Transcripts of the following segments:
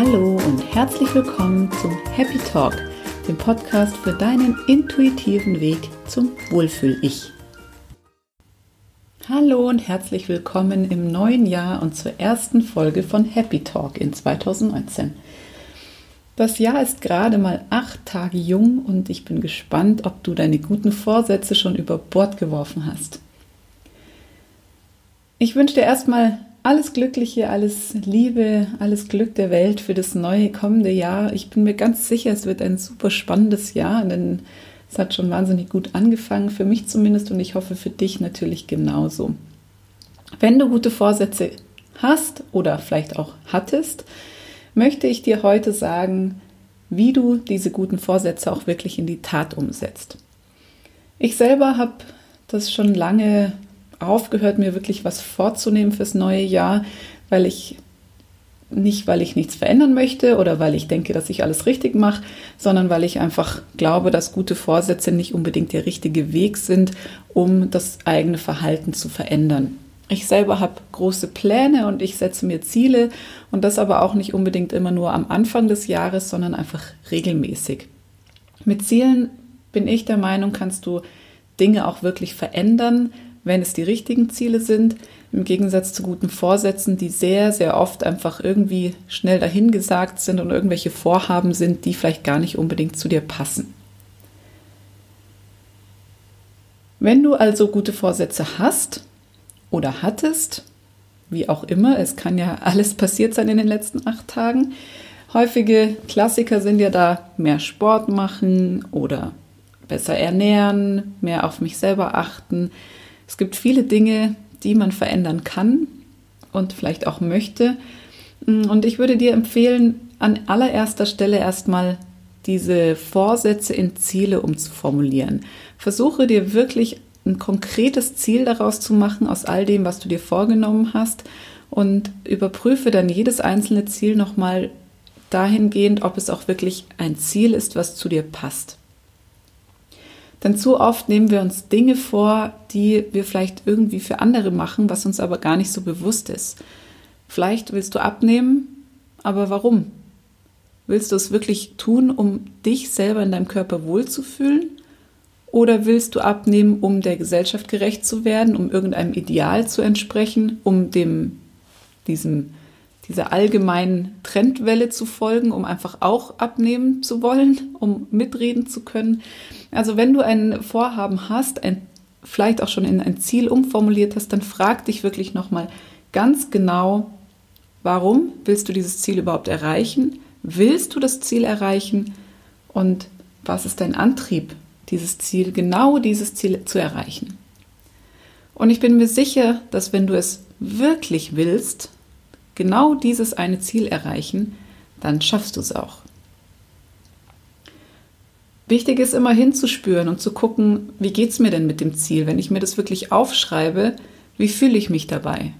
Hallo und herzlich willkommen zum Happy Talk, dem Podcast für deinen intuitiven Weg zum Wohlfühl-Ich. Hallo und herzlich willkommen im neuen Jahr und zur ersten Folge von Happy Talk in 2019. Das Jahr ist gerade mal acht Tage jung und ich bin gespannt, ob du deine guten Vorsätze schon über Bord geworfen hast. Ich wünsche dir erstmal alles Glückliche, alles Liebe, alles Glück der Welt für das neue kommende Jahr. Ich bin mir ganz sicher, es wird ein super spannendes Jahr, denn es hat schon wahnsinnig gut angefangen, für mich zumindest und ich hoffe für dich natürlich genauso. Wenn du gute Vorsätze hast oder vielleicht auch hattest, möchte ich dir heute sagen, wie du diese guten Vorsätze auch wirklich in die Tat umsetzt. Ich selber habe das schon lange aufgehört, mir wirklich was vorzunehmen fürs neue Jahr, weil ich nicht, weil ich nichts verändern möchte oder weil ich denke, dass ich alles richtig mache, sondern weil ich einfach glaube, dass gute Vorsätze nicht unbedingt der richtige Weg sind, um das eigene Verhalten zu verändern. Ich selber habe große Pläne und ich setze mir Ziele und das aber auch nicht unbedingt immer nur am Anfang des Jahres, sondern einfach regelmäßig. Mit Zielen bin ich der Meinung, kannst du Dinge auch wirklich verändern, wenn es die richtigen Ziele sind, im Gegensatz zu guten Vorsätzen, die sehr, sehr oft einfach irgendwie schnell dahingesagt sind und irgendwelche Vorhaben sind, die vielleicht gar nicht unbedingt zu dir passen. Wenn du also gute Vorsätze hast oder hattest, wie auch immer, es kann ja alles passiert sein in den letzten acht Tagen. Häufige Klassiker sind ja da mehr Sport machen oder besser ernähren, mehr auf mich selber achten, es gibt viele Dinge, die man verändern kann und vielleicht auch möchte. Und ich würde dir empfehlen, an allererster Stelle erstmal diese Vorsätze in Ziele umzuformulieren. Versuche dir wirklich ein konkretes Ziel daraus zu machen aus all dem, was du dir vorgenommen hast und überprüfe dann jedes einzelne Ziel nochmal dahingehend, ob es auch wirklich ein Ziel ist, was zu dir passt. Denn zu oft nehmen wir uns Dinge vor, die wir vielleicht irgendwie für andere machen, was uns aber gar nicht so bewusst ist. Vielleicht willst du abnehmen, aber warum? Willst du es wirklich tun, um dich selber in deinem Körper wohlzufühlen? Oder willst du abnehmen, um der Gesellschaft gerecht zu werden, um irgendeinem Ideal zu entsprechen, um dem, diesem dieser allgemeinen Trendwelle zu folgen, um einfach auch abnehmen zu wollen, um mitreden zu können. Also wenn du ein Vorhaben hast, ein, vielleicht auch schon in ein Ziel umformuliert hast, dann frag dich wirklich nochmal ganz genau, warum willst du dieses Ziel überhaupt erreichen? Willst du das Ziel erreichen? Und was ist dein Antrieb, dieses Ziel, genau dieses Ziel zu erreichen? Und ich bin mir sicher, dass wenn du es wirklich willst, genau dieses eine Ziel erreichen, dann schaffst du es auch. Wichtig ist immer hinzuspüren und zu gucken, wie geht es mir denn mit dem Ziel? Wenn ich mir das wirklich aufschreibe, wie fühle ich mich dabei?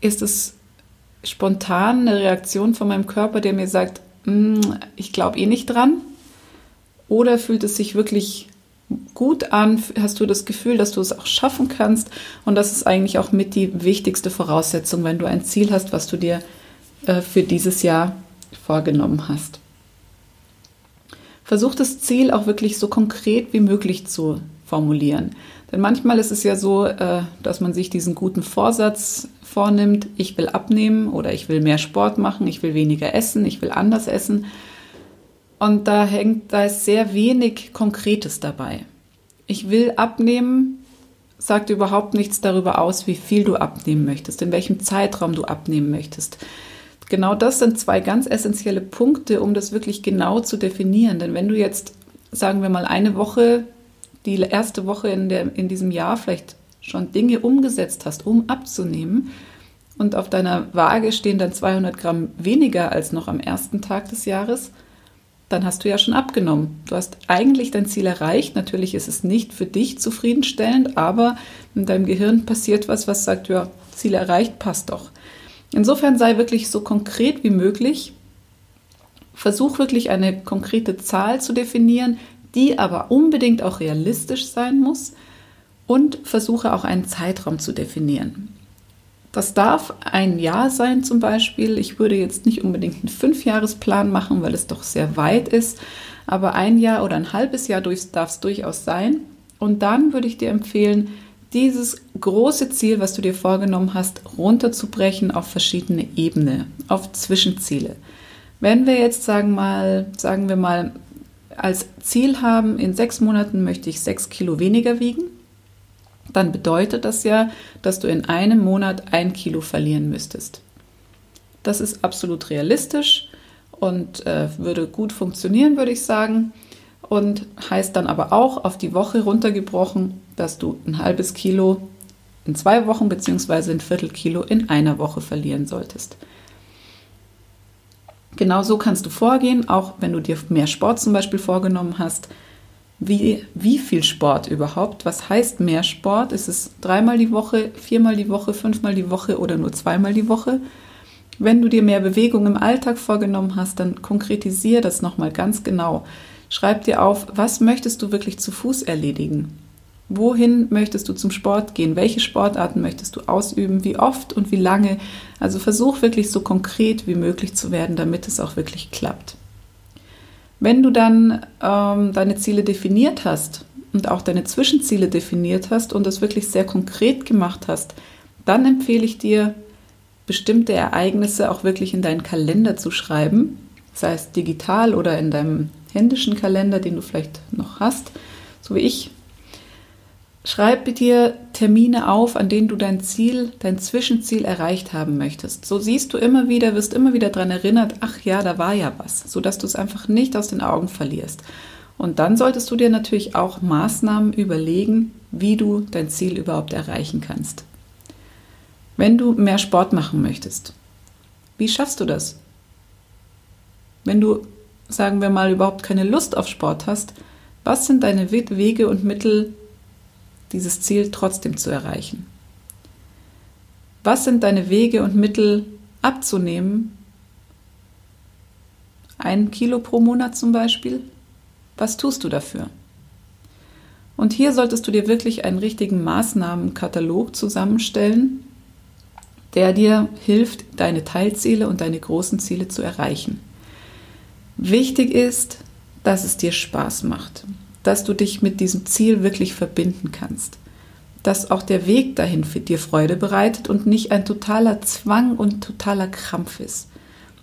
Ist es spontan eine Reaktion von meinem Körper, der mir sagt, mm, ich glaube eh nicht dran? Oder fühlt es sich wirklich gut an? Hast du das Gefühl, dass du es auch schaffen kannst? Und das ist eigentlich auch mit die wichtigste Voraussetzung, wenn du ein Ziel hast, was du dir äh, für dieses Jahr vorgenommen hast. Versuch das Ziel auch wirklich so konkret wie möglich zu formulieren. Denn manchmal ist es ja so, äh, dass man sich diesen guten Vorsatz vornimmt, ich will abnehmen oder ich will mehr Sport machen, ich will weniger essen, ich will anders essen. Und da hängt, da ist sehr wenig Konkretes dabei. Ich will abnehmen, sagt überhaupt nichts darüber aus, wie viel du abnehmen möchtest, in welchem Zeitraum du abnehmen möchtest. Genau das sind zwei ganz essentielle Punkte, um das wirklich genau zu definieren. Denn wenn du jetzt, sagen wir mal, eine Woche, die erste Woche in, der, in diesem Jahr vielleicht schon Dinge umgesetzt hast, um abzunehmen, und auf deiner Waage stehen dann 200 Gramm weniger als noch am ersten Tag des Jahres, dann hast du ja schon abgenommen. Du hast eigentlich dein Ziel erreicht. Natürlich ist es nicht für dich zufriedenstellend, aber in deinem Gehirn passiert was, was sagt, ja, Ziel erreicht, passt doch. Insofern sei wirklich so konkret wie möglich. Versuch wirklich eine konkrete Zahl zu definieren, die aber unbedingt auch realistisch sein muss und versuche auch einen Zeitraum zu definieren. Das darf ein Jahr sein zum Beispiel. Ich würde jetzt nicht unbedingt einen Fünfjahresplan machen, weil es doch sehr weit ist. Aber ein Jahr oder ein halbes Jahr darf es durchaus sein. Und dann würde ich dir empfehlen, dieses große Ziel, was du dir vorgenommen hast, runterzubrechen auf verschiedene Ebenen, auf Zwischenziele. Wenn wir jetzt sagen mal, sagen wir mal, als Ziel haben, in sechs Monaten möchte ich sechs Kilo weniger wiegen, dann bedeutet das ja, dass du in einem Monat ein Kilo verlieren müsstest. Das ist absolut realistisch und äh, würde gut funktionieren, würde ich sagen. Und heißt dann aber auch auf die Woche runtergebrochen, dass du ein halbes Kilo in zwei Wochen bzw. ein Viertelkilo in einer Woche verlieren solltest. Genau so kannst du vorgehen, auch wenn du dir mehr Sport zum Beispiel vorgenommen hast. Wie, wie viel Sport überhaupt? Was heißt mehr Sport? Ist es dreimal die Woche, viermal die Woche, fünfmal die Woche oder nur zweimal die Woche? Wenn du dir mehr Bewegung im Alltag vorgenommen hast, dann konkretisier das nochmal ganz genau. Schreib dir auf, was möchtest du wirklich zu Fuß erledigen? Wohin möchtest du zum Sport gehen? Welche Sportarten möchtest du ausüben? Wie oft und wie lange? Also versuch wirklich so konkret wie möglich zu werden, damit es auch wirklich klappt. Wenn du dann ähm, deine Ziele definiert hast und auch deine Zwischenziele definiert hast und das wirklich sehr konkret gemacht hast, dann empfehle ich dir, bestimmte Ereignisse auch wirklich in deinen Kalender zu schreiben, sei es digital oder in deinem händischen Kalender, den du vielleicht noch hast, so wie ich Schreibe dir Termine auf, an denen du dein Ziel, dein Zwischenziel erreicht haben möchtest. So siehst du immer wieder, wirst immer wieder daran erinnert, ach ja, da war ja was, sodass du es einfach nicht aus den Augen verlierst. Und dann solltest du dir natürlich auch Maßnahmen überlegen, wie du dein Ziel überhaupt erreichen kannst. Wenn du mehr Sport machen möchtest, wie schaffst du das? Wenn du, sagen wir mal, überhaupt keine Lust auf Sport hast, was sind deine Wege und Mittel, dieses Ziel trotzdem zu erreichen? Was sind deine Wege und Mittel abzunehmen? Ein Kilo pro Monat zum Beispiel? Was tust du dafür? Und hier solltest du dir wirklich einen richtigen Maßnahmenkatalog zusammenstellen, der dir hilft, deine Teilziele und deine großen Ziele zu erreichen. Wichtig ist, dass es dir Spaß macht dass du dich mit diesem Ziel wirklich verbinden kannst. Dass auch der Weg dahin für dir Freude bereitet und nicht ein totaler Zwang und totaler Krampf ist.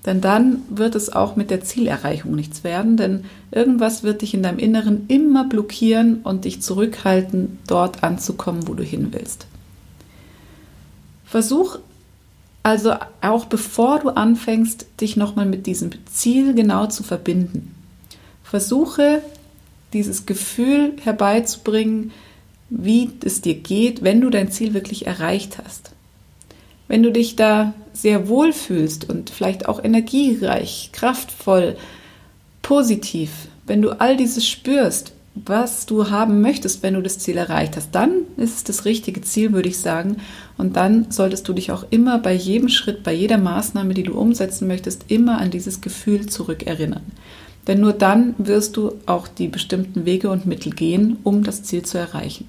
Denn dann wird es auch mit der Zielerreichung nichts werden, denn irgendwas wird dich in deinem Inneren immer blockieren und dich zurückhalten, dort anzukommen, wo du hin willst. Versuch also auch bevor du anfängst, dich nochmal mit diesem Ziel genau zu verbinden. Versuche dieses Gefühl herbeizubringen, wie es dir geht, wenn du dein Ziel wirklich erreicht hast. Wenn du dich da sehr wohl fühlst und vielleicht auch energiereich, kraftvoll, positiv, wenn du all dieses spürst, was du haben möchtest, wenn du das Ziel erreicht hast, dann ist es das richtige Ziel, würde ich sagen. Und dann solltest du dich auch immer bei jedem Schritt, bei jeder Maßnahme, die du umsetzen möchtest, immer an dieses Gefühl zurückerinnern. Denn nur dann wirst du auch die bestimmten Wege und Mittel gehen, um das Ziel zu erreichen.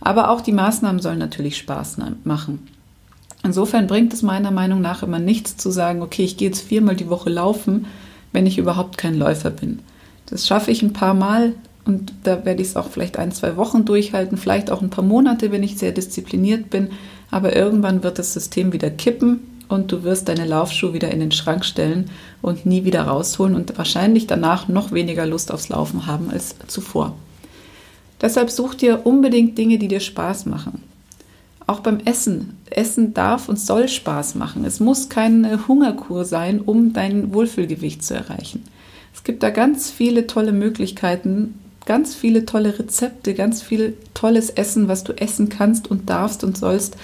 Aber auch die Maßnahmen sollen natürlich Spaß machen. Insofern bringt es meiner Meinung nach immer nichts zu sagen, okay, ich gehe jetzt viermal die Woche laufen, wenn ich überhaupt kein Läufer bin. Das schaffe ich ein paar Mal und da werde ich es auch vielleicht ein, zwei Wochen durchhalten, vielleicht auch ein paar Monate, wenn ich sehr diszipliniert bin. Aber irgendwann wird das System wieder kippen und du wirst deine Laufschuhe wieder in den Schrank stellen und nie wieder rausholen und wahrscheinlich danach noch weniger Lust aufs Laufen haben als zuvor. Deshalb such dir unbedingt Dinge, die dir Spaß machen. Auch beim Essen. Essen darf und soll Spaß machen. Es muss keine Hungerkur sein, um dein Wohlfühlgewicht zu erreichen. Es gibt da ganz viele tolle Möglichkeiten, ganz viele tolle Rezepte, ganz viel tolles Essen, was du essen kannst und darfst und sollst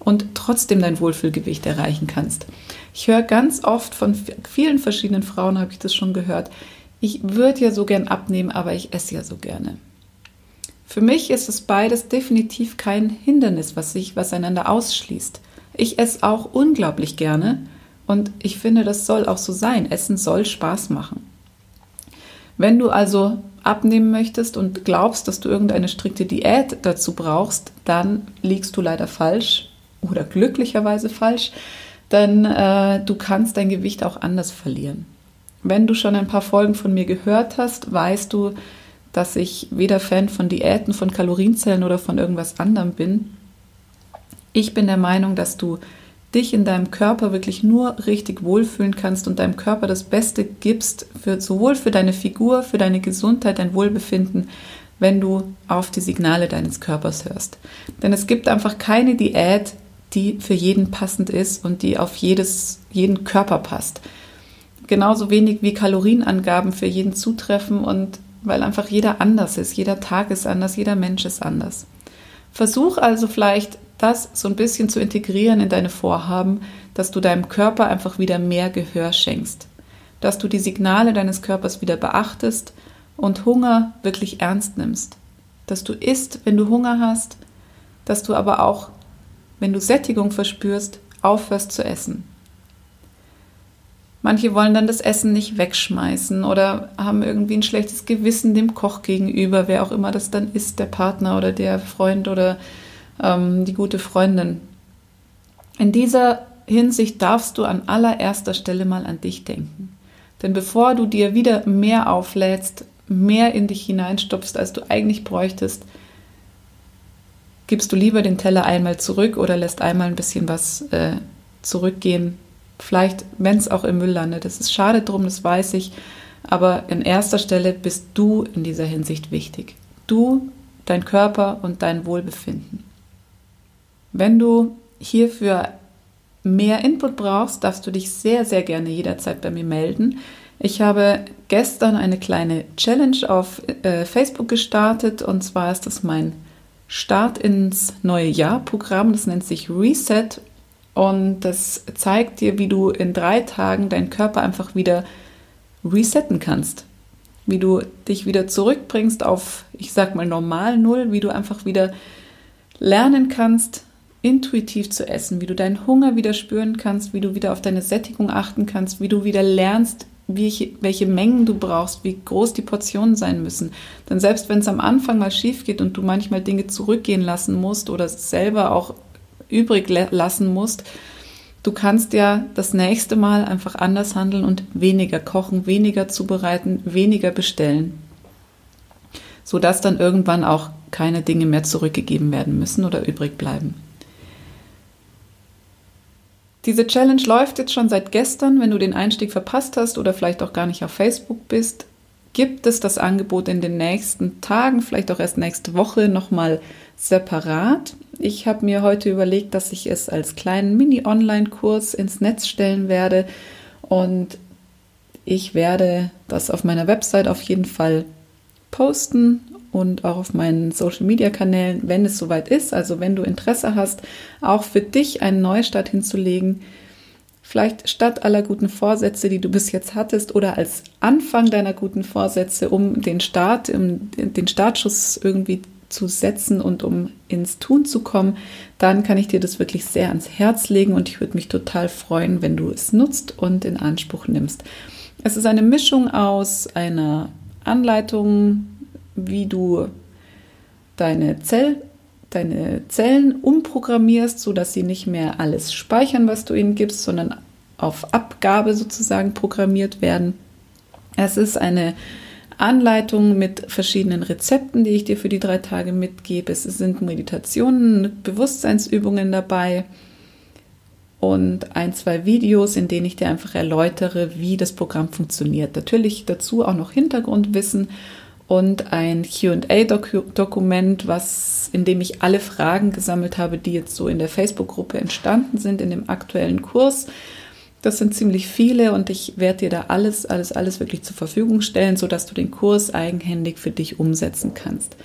und trotzdem dein Wohlfühlgewicht erreichen kannst. Ich höre ganz oft von vielen verschiedenen Frauen, habe ich das schon gehört, ich würde ja so gern abnehmen, aber ich esse ja so gerne. Für mich ist es beides definitiv kein Hindernis, was sich was einander ausschließt. Ich esse auch unglaublich gerne und ich finde, das soll auch so sein. Essen soll Spaß machen. Wenn du also abnehmen möchtest und glaubst, dass du irgendeine strikte Diät dazu brauchst, dann liegst du leider falsch oder glücklicherweise falsch, denn äh, du kannst dein Gewicht auch anders verlieren. Wenn du schon ein paar Folgen von mir gehört hast, weißt du, dass ich weder Fan von Diäten, von Kalorienzellen oder von irgendwas anderem bin. Ich bin der Meinung, dass du dich in deinem Körper wirklich nur richtig wohlfühlen kannst und deinem Körper das Beste gibst, für, sowohl für deine Figur, für deine Gesundheit, dein Wohlbefinden, wenn du auf die Signale deines Körpers hörst. Denn es gibt einfach keine Diät, die für jeden passend ist und die auf jedes, jeden Körper passt. Genauso wenig wie Kalorienangaben für jeden zutreffen und weil einfach jeder anders ist, jeder Tag ist anders, jeder Mensch ist anders. Versuch also vielleicht das so ein bisschen zu integrieren in deine Vorhaben, dass du deinem Körper einfach wieder mehr Gehör schenkst, dass du die Signale deines Körpers wieder beachtest und Hunger wirklich ernst nimmst, dass du isst, wenn du Hunger hast, dass du aber auch, wenn du Sättigung verspürst, aufhörst zu essen. Manche wollen dann das Essen nicht wegschmeißen oder haben irgendwie ein schlechtes Gewissen dem Koch gegenüber, wer auch immer das dann ist, der Partner oder der Freund oder ähm, die gute Freundin. In dieser Hinsicht darfst du an allererster Stelle mal an dich denken. Denn bevor du dir wieder mehr auflädst, mehr in dich hineinstopfst, als du eigentlich bräuchtest, gibst du lieber den Teller einmal zurück oder lässt einmal ein bisschen was äh, zurückgehen. Vielleicht, wenn es auch im Müll landet. Das ist schade drum, das weiß ich. Aber in erster Stelle bist du in dieser Hinsicht wichtig. Du, dein Körper und dein Wohlbefinden. Wenn du hierfür mehr Input brauchst, darfst du dich sehr, sehr gerne jederzeit bei mir melden. Ich habe gestern eine kleine Challenge auf äh, Facebook gestartet und zwar ist das mein Start ins neue Jahr Programm. Das nennt sich Reset und das zeigt dir, wie du in drei Tagen deinen Körper einfach wieder resetten kannst. Wie du dich wieder zurückbringst auf, ich sag mal, normal Null, wie du einfach wieder lernen kannst, intuitiv zu essen, wie du deinen Hunger wieder spüren kannst, wie du wieder auf deine Sättigung achten kannst, wie du wieder lernst, wie, welche Mengen du brauchst, wie groß die Portionen sein müssen. Denn selbst wenn es am Anfang mal schief geht und du manchmal Dinge zurückgehen lassen musst oder selber auch übrig lassen musst, du kannst ja das nächste Mal einfach anders handeln und weniger kochen, weniger zubereiten, weniger bestellen, sodass dann irgendwann auch keine Dinge mehr zurückgegeben werden müssen oder übrig bleiben. Diese Challenge läuft jetzt schon seit gestern. Wenn du den Einstieg verpasst hast oder vielleicht auch gar nicht auf Facebook bist, gibt es das Angebot in den nächsten Tagen, vielleicht auch erst nächste Woche nochmal separat. Ich habe mir heute überlegt, dass ich es als kleinen Mini-Online-Kurs ins Netz stellen werde und ich werde das auf meiner Website auf jeden Fall posten und auch auf meinen Social Media Kanälen, wenn es soweit ist. Also wenn du Interesse hast, auch für dich einen Neustart hinzulegen, vielleicht statt aller guten Vorsätze, die du bis jetzt hattest, oder als Anfang deiner guten Vorsätze, um den Start, um den Startschuss irgendwie zu setzen und um ins Tun zu kommen, dann kann ich dir das wirklich sehr ans Herz legen und ich würde mich total freuen, wenn du es nutzt und in Anspruch nimmst. Es ist eine Mischung aus einer Anleitung, wie du deine, Zell, deine Zellen umprogrammierst, sodass sie nicht mehr alles speichern, was du ihnen gibst, sondern auf Abgabe sozusagen programmiert werden. Es ist eine Anleitung mit verschiedenen Rezepten, die ich dir für die drei Tage mitgebe. Es sind Meditationen, Bewusstseinsübungen dabei und ein, zwei Videos, in denen ich dir einfach erläutere, wie das Programm funktioniert. Natürlich dazu auch noch Hintergrundwissen und ein QA-Dokument, was, in dem ich alle Fragen gesammelt habe, die jetzt so in der Facebook-Gruppe entstanden sind, in dem aktuellen Kurs. Das sind ziemlich viele und ich werde dir da alles, alles, alles wirklich zur Verfügung stellen, sodass du den Kurs eigenhändig für dich umsetzen kannst.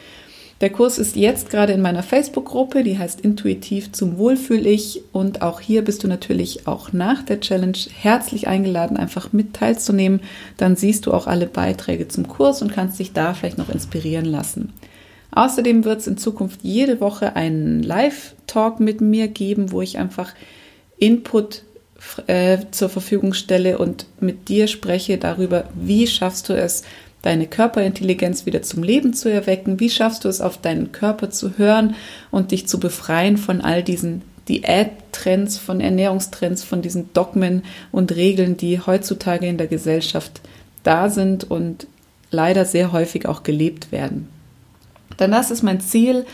Der Kurs ist jetzt gerade in meiner Facebook-Gruppe, die heißt Intuitiv zum Wohlfühl-Ich. Und auch hier bist du natürlich auch nach der Challenge herzlich eingeladen, einfach mit teilzunehmen. Dann siehst du auch alle Beiträge zum Kurs und kannst dich da vielleicht noch inspirieren lassen. Außerdem wird es in Zukunft jede Woche einen Live-Talk mit mir geben, wo ich einfach Input äh, zur Verfügung stelle und mit dir spreche darüber, wie schaffst du es, deine Körperintelligenz wieder zum Leben zu erwecken? Wie schaffst du es, auf deinen Körper zu hören und dich zu befreien von all diesen Diättrends, von Ernährungstrends, von diesen Dogmen und Regeln, die heutzutage in der Gesellschaft da sind und leider sehr häufig auch gelebt werden. Denn das ist mein Ziel.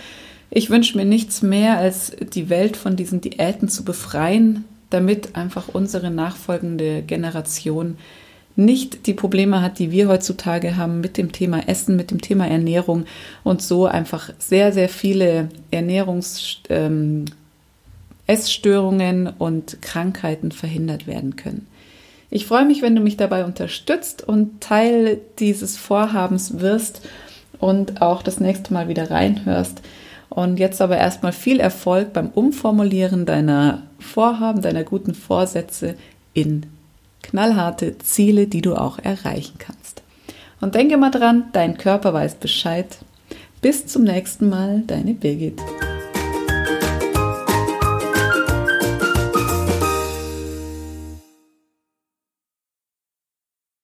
Ich wünsche mir nichts mehr, als die Welt von diesen Diäten zu befreien, damit einfach unsere nachfolgende Generation nicht die Probleme hat, die wir heutzutage haben mit dem Thema Essen, mit dem Thema Ernährung und so einfach sehr, sehr viele Ernährungs- ähm, Essstörungen und Krankheiten verhindert werden können. Ich freue mich, wenn du mich dabei unterstützt und Teil dieses Vorhabens wirst und auch das nächste Mal wieder reinhörst. Und jetzt aber erstmal viel Erfolg beim Umformulieren deiner Vorhaben, deiner guten Vorsätze in knallharte Ziele, die du auch erreichen kannst. Und denke mal dran, dein Körper weiß Bescheid. Bis zum nächsten Mal, deine Birgit.